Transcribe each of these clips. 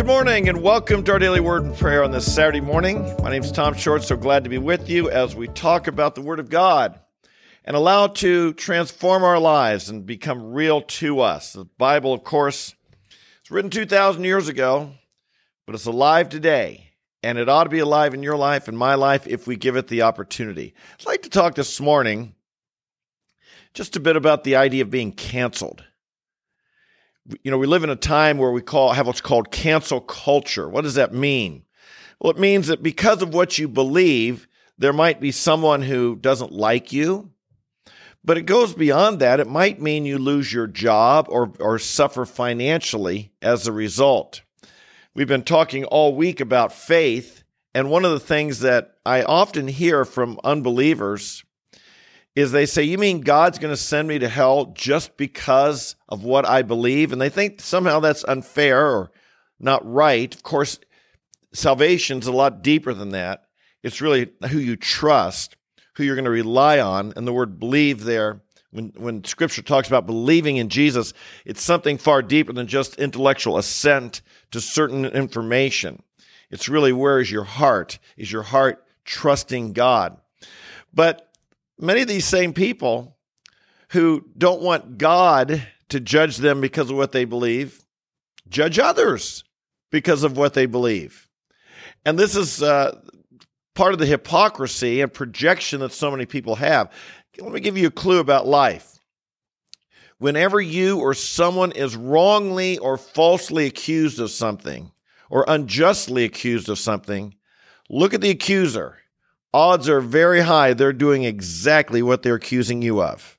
Good morning and welcome to our daily word and prayer on this Saturday morning. My name is Tom Short, so glad to be with you as we talk about the Word of God and allow to transform our lives and become real to us. The Bible, of course, it's written 2,000 years ago, but it's alive today, and it ought to be alive in your life and my life if we give it the opportunity. I'd like to talk this morning just a bit about the idea of being canceled you know, we live in a time where we call have what's called cancel culture. What does that mean? Well, it means that because of what you believe, there might be someone who doesn't like you. But it goes beyond that. It might mean you lose your job or, or suffer financially as a result. We've been talking all week about faith. And one of the things that I often hear from unbelievers is they say, You mean God's going to send me to hell just because of what I believe? And they think somehow that's unfair or not right. Of course, salvation's a lot deeper than that. It's really who you trust, who you're going to rely on. And the word believe there, when, when scripture talks about believing in Jesus, it's something far deeper than just intellectual assent to certain information. It's really where is your heart? Is your heart trusting God? But many of these same people who don't want God to judge them because of what they believe judge others because of what they believe. And this is uh, part of the hypocrisy and projection that so many people have. Let me give you a clue about life. Whenever you or someone is wrongly or falsely accused of something or unjustly accused of something, look at the accuser odds are very high they're doing exactly what they're accusing you of.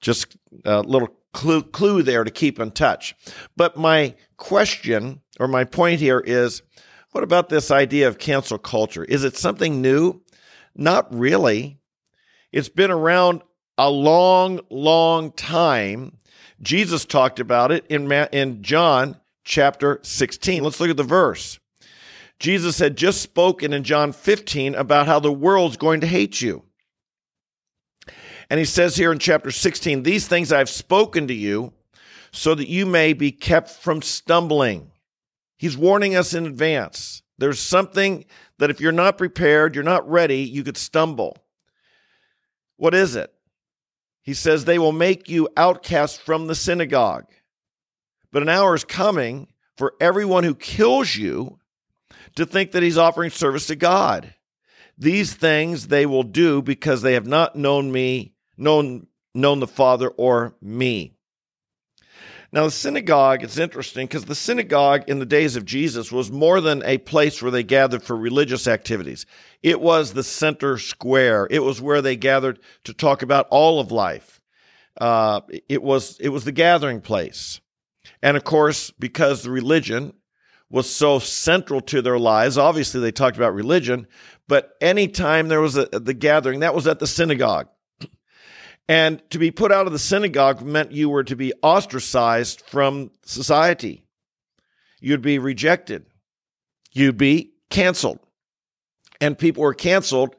Just a little clue, clue there to keep in touch. But my question or my point here is what about this idea of cancel culture? Is it something new? Not really. It's been around a long, long time. Jesus talked about it in, in John chapter 16. Let's look at the verse. Jesus had just spoken in John 15 about how the world's going to hate you. And he says here in chapter 16, These things I've spoken to you so that you may be kept from stumbling. He's warning us in advance. There's something that if you're not prepared, you're not ready, you could stumble. What is it? He says, They will make you outcast from the synagogue. But an hour is coming for everyone who kills you to think that he's offering service to God. These things they will do because they have not known me, known, known the Father or me. Now, the synagogue, it's interesting because the synagogue in the days of Jesus was more than a place where they gathered for religious activities. It was the center square. It was where they gathered to talk about all of life. Uh, it was it was the gathering place, and of course, because the religion was so central to their lives. Obviously, they talked about religion, but anytime there was a, the gathering, that was at the synagogue. And to be put out of the synagogue meant you were to be ostracized from society. You'd be rejected. You'd be canceled. And people were canceled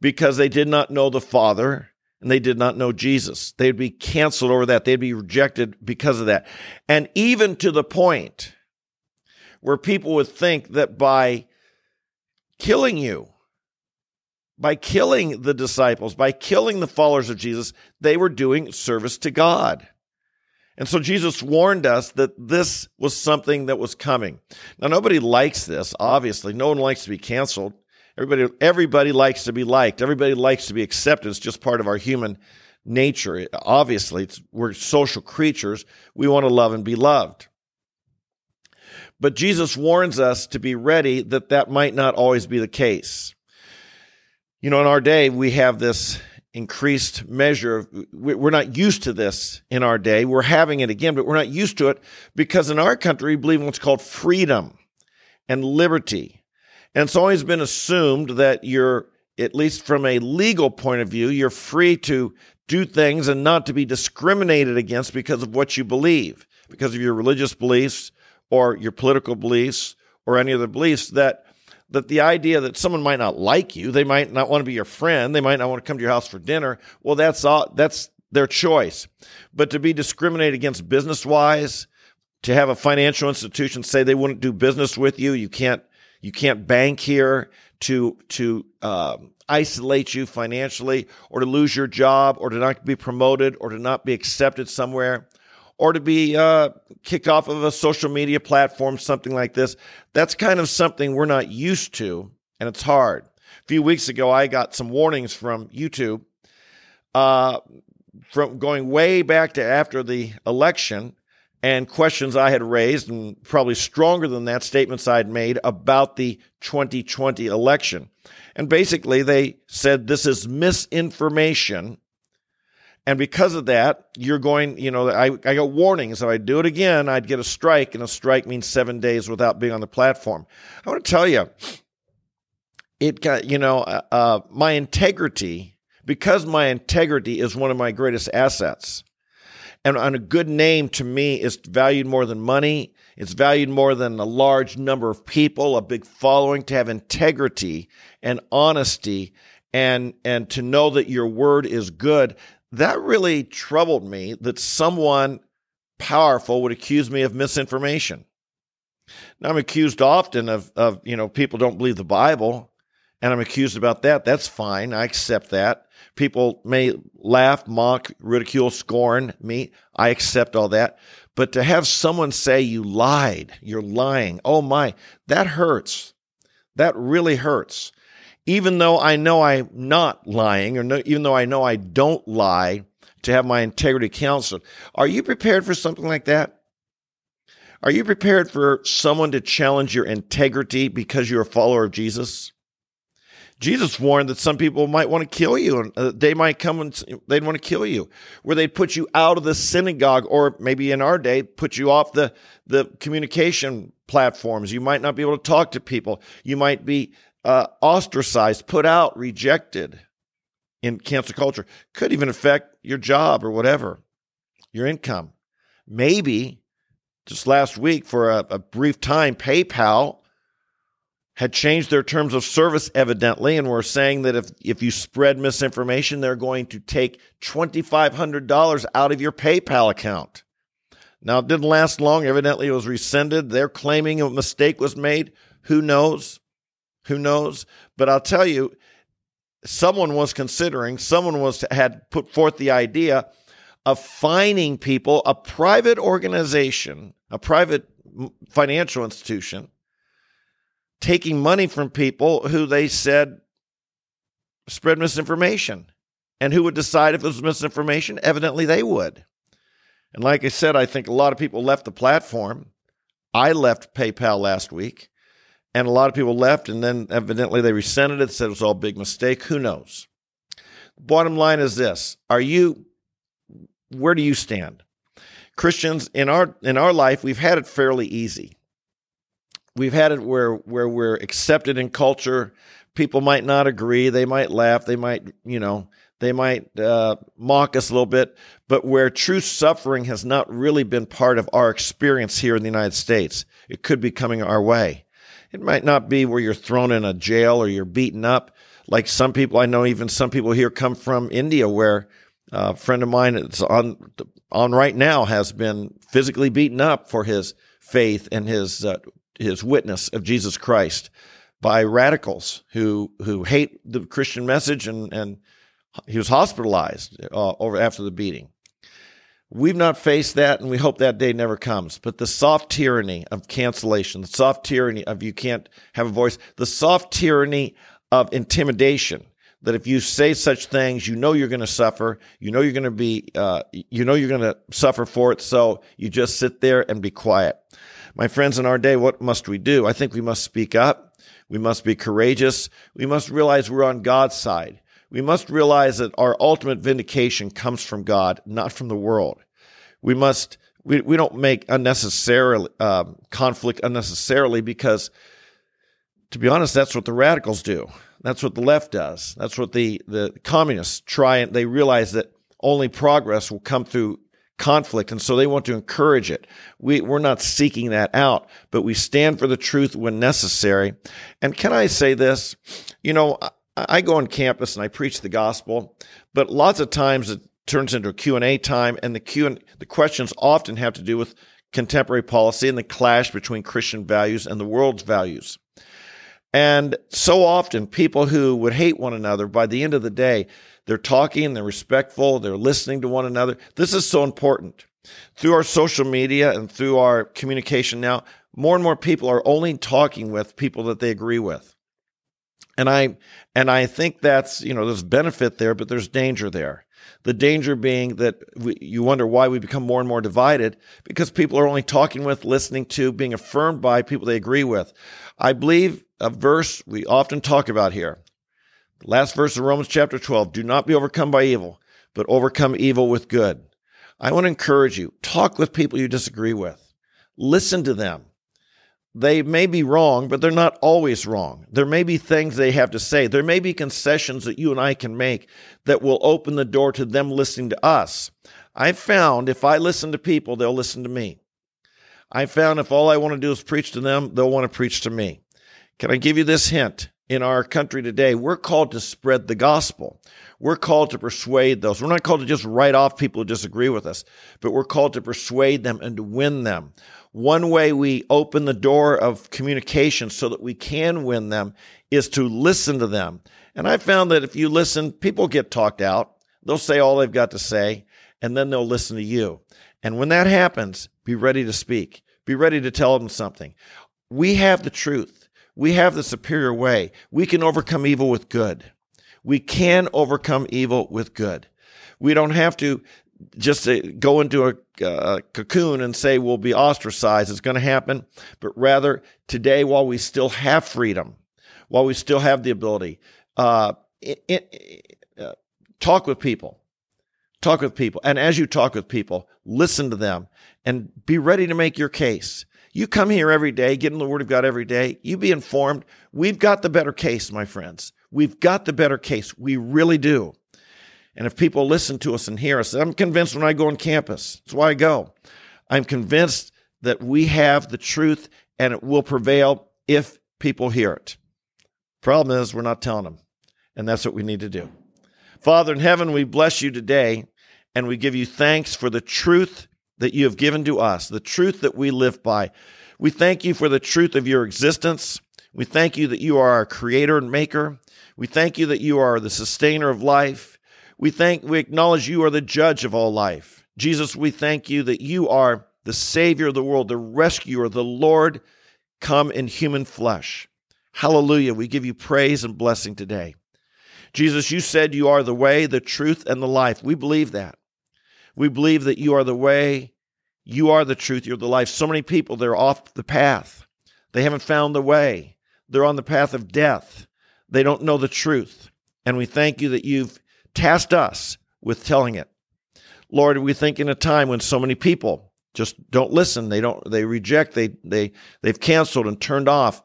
because they did not know the Father and they did not know Jesus. They'd be canceled over that. They'd be rejected because of that. And even to the point where people would think that by killing you, by killing the disciples, by killing the followers of Jesus, they were doing service to God. And so Jesus warned us that this was something that was coming. Now, nobody likes this, obviously. No one likes to be canceled. Everybody, everybody likes to be liked. Everybody likes to be accepted. It's just part of our human nature. Obviously, we're social creatures. We want to love and be loved. But Jesus warns us to be ready that that might not always be the case. You know, in our day, we have this increased measure of, we're not used to this in our day. We're having it again, but we're not used to it because in our country, we believe in what's called freedom and liberty. And it's always been assumed that you're, at least from a legal point of view, you're free to do things and not to be discriminated against because of what you believe, because of your religious beliefs, or your political beliefs or any other beliefs that that the idea that someone might not like you, they might not want to be your friend, they might not want to come to your house for dinner, well that's all that's their choice. But to be discriminated against business wise, to have a financial institution say they wouldn't do business with you. You can't you can't bank here to to uh, isolate you financially, or to lose your job, or to not be promoted, or to not be accepted somewhere, or to be uh, kicked off of a social media platform, something like this. That's kind of something we're not used to, and it's hard. A few weeks ago, I got some warnings from YouTube uh, from going way back to after the election and questions I had raised, and probably stronger than that, statements I'd made about the 2020 election. And basically, they said this is misinformation. And because of that, you're going, you know, I, I got warnings. If I do it again, I'd get a strike, and a strike means seven days without being on the platform. I want to tell you, it got, you know, uh, uh, my integrity, because my integrity is one of my greatest assets and, and a good name to me is valued more than money. It's valued more than a large number of people, a big following, to have integrity and honesty and, and to know that your word is good. That really troubled me that someone powerful would accuse me of misinformation. Now I'm accused often of, of, you know, people don't believe the Bible and I'm accused about that. That's fine. I accept that. People may laugh, mock, ridicule, scorn me. I accept all that. But to have someone say you lied, you're lying, oh my, that hurts. That really hurts. Even though I know I'm not lying, or no, even though I know I don't lie, to have my integrity counseled. Are you prepared for something like that? Are you prepared for someone to challenge your integrity because you're a follower of Jesus? Jesus warned that some people might want to kill you and uh, they might come and they'd want to kill you, where they'd put you out of the synagogue or maybe in our day, put you off the, the communication platforms. You might not be able to talk to people. You might be uh, ostracized, put out, rejected in cancel culture. Could even affect your job or whatever, your income. Maybe just last week for a, a brief time, PayPal had changed their terms of service evidently and were saying that if, if you spread misinformation, they're going to take $2,500 out of your PayPal account. Now, it didn't last long. Evidently, it was rescinded. They're claiming a mistake was made. Who knows? Who knows? But I'll tell you, someone was considering, someone was had put forth the idea of fining people, a private organization, a private financial institution, taking money from people who they said spread misinformation. And who would decide if it was misinformation? Evidently, they would. And like I said, I think a lot of people left the platform. I left PayPal last week, and a lot of people left, and then evidently they resented it, said it was all a big mistake. Who knows? Bottom line is this Are you, where do you stand? Christians, in our, in our life, we've had it fairly easy we've had it where where we're accepted in culture. People might not agree. They might laugh. They might, you know, they might uh, mock us a little bit. But where true suffering has not really been part of our experience here in the United States, it could be coming our way. It might not be where you're thrown in a jail or you're beaten up. Like some people I know, even some people here come from India, where uh, a friend of mine that's on on right now has been physically beaten up for his faith and his uh, his witness of Jesus Christ by radicals who who hate the Christian message, and and he was hospitalized uh, over after the beating. We've not faced that, and we hope that day never comes. But the soft tyranny of cancellation, the soft tyranny of you can't have a voice, the soft tyranny of intimidation. That if you say such things, you know you're going to suffer. You know you're going to be, uh, you know you're going to suffer for it. So you just sit there and be quiet. My friends, in our day, what must we do? I think we must speak up. We must be courageous. We must realize we're on God's side. We must realize that our ultimate vindication comes from God, not from the world. We must, we, we don't make unnecessarily, uh, conflict unnecessarily because, to be honest, that's what the radicals do. That's what the left does. That's what the, the communists try and they realize that only progress will come through conflict. And so they want to encourage it. We, we're not seeking that out, but we stand for the truth when necessary. And can I say this? You know, I, go on campus and I preach the gospel, but lots of times it turns into a Q&A time and the Q and the questions often have to do with contemporary policy and the clash between Christian values and the world's values. And so often, people who would hate one another, by the end of the day, they're talking, they're respectful, they're listening to one another. This is so important. Through our social media and through our communication now, more and more people are only talking with people that they agree with. And I and I think that's, you know, there's benefit there, but there's danger there. The danger being that we, you wonder why we become more and more divided because people are only talking with, listening to, being affirmed by people they agree with. I believe a verse we often talk about here. The last verse of Romans chapter 12 do not be overcome by evil, but overcome evil with good. I want to encourage you talk with people you disagree with, listen to them they may be wrong, but they're not always wrong. There may be things they have to say. There may be concessions that you and I can make that will open the door to them listening to us. I've found if I listen to people, they'll listen to me. I found if all I want to do is preach to them, they'll want to preach to me. Can I give you this hint? In our country today, we're called to spread the gospel. We're called to persuade those. We're not called to just write off people who disagree with us, but we're called to persuade them and to win them. One way we open the door of communication so that we can win them is to listen to them. And I found that if you listen, people get talked out. They'll say all they've got to say, and then they'll listen to you. And when that happens, be ready to speak. Be ready to tell them something. We have the truth. We have the superior way. We can overcome evil with good. We can overcome evil with good. We don't have to just go into a, uh, cocoon and say we'll be ostracized. It's going to happen. But rather, today, while we still have freedom, while we still have the ability, uh, it, it, uh, talk with people. Talk with people. And as you talk with people, listen to them and be ready to make your case. You come here every day, get in the Word of God every day. You be informed. We've got the better case, my friends. We've got the better case. We really do. And if people listen to us and hear us, I'm convinced when I go on campus, that's why I go. I'm convinced that we have the truth and it will prevail if people hear it. Problem is, we're not telling them. And that's what we need to do. Father in heaven, we bless you today and we give you thanks for the truth that you have given to us, the truth that we live by. We thank you for the truth of your existence. We thank you that you are our creator and maker. We thank you that you are the sustainer of life. We thank, we acknowledge you are the judge of all life. Jesus, we thank you that you are the Savior of the world, the rescuer, the Lord come in human flesh. Hallelujah. We give you praise and blessing today. Jesus, you said you are the way, the truth, and the life. We believe that. We believe that you are the way, you are the truth, you're the life. So many people, they're off the path. They haven't found the way. They're on the path of death. They don't know the truth. And we thank you that you've tasked us with telling it. Lord, we think in a time when so many people just don't listen, they don't they reject, they they they've canceled and turned off,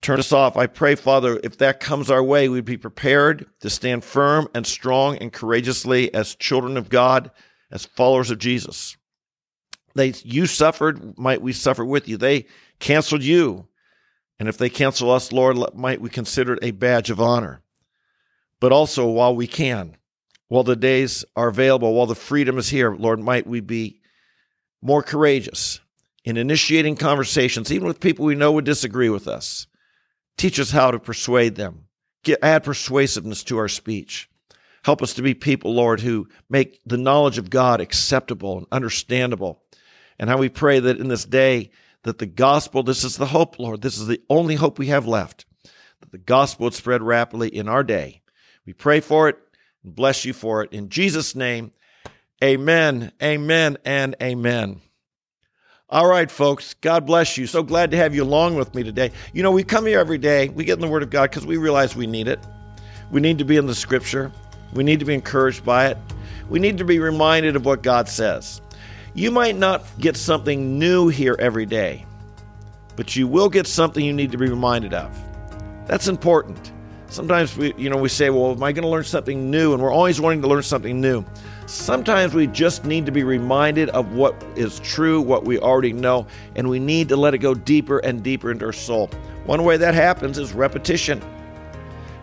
turned us off. I pray, Father, if that comes our way, we'd be prepared to stand firm and strong and courageously as children of God, as followers of Jesus. They you suffered, might we suffer with you. They canceled you. And if they cancel us, Lord, might we consider it a badge of honor but also while we can, while the days are available, while the freedom is here, Lord, might we be more courageous in initiating conversations, even with people we know would disagree with us. Teach us how to persuade them. Get, add persuasiveness to our speech. Help us to be people, Lord, who make the knowledge of God acceptable and understandable. And how we pray that in this day, that the gospel, this is the hope, Lord, this is the only hope we have left, that the gospel would spread rapidly in our day. We pray for it and bless you for it. In Jesus' name, amen, amen, and amen. All right, folks, God bless you. So glad to have you along with me today. You know, we come here every day, we get in the Word of God because we realize we need it. We need to be in the Scripture, we need to be encouraged by it, we need to be reminded of what God says. You might not get something new here every day, but you will get something you need to be reminded of. That's important. Sometimes we, you know, we say, well, am I going to learn something new? And we're always wanting to learn something new. Sometimes we just need to be reminded of what is true, what we already know, and we need to let it go deeper and deeper into our soul. One way that happens is repetition.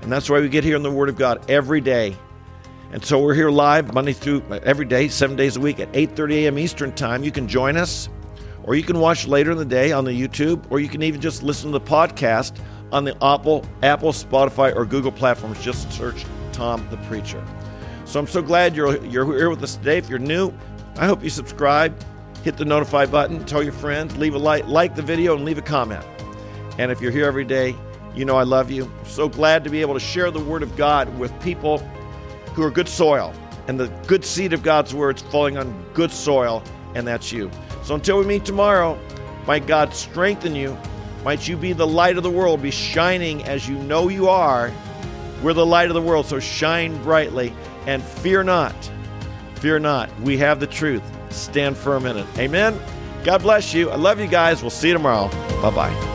And that's why we get here in the Word of God every day. And so we're here live Monday through every day, seven days a week at 8:30 a.m. Eastern Time. You can join us, or you can watch later in the day on the YouTube, or you can even just listen to the podcast on the Apple, Apple, Spotify, or Google platforms. Just search Tom the Preacher. So I'm so glad you're you're here with us today. If you're new, I hope you subscribe, hit the notify button, tell your friends, leave a like, like the video, and leave a comment. And if you're here every day, you know I love you. I'm so glad to be able to share the Word of God with people who are good soil, and the good seed of God's Word is falling on good soil, and that's you. So until we meet tomorrow, might God strengthen you. Might you be the light of the world, be shining as you know you are. We're the light of the world, so shine brightly and fear not. Fear not. We have the truth. Stand firm in it. Amen. God bless you. I love you guys. We'll see you tomorrow. Bye bye.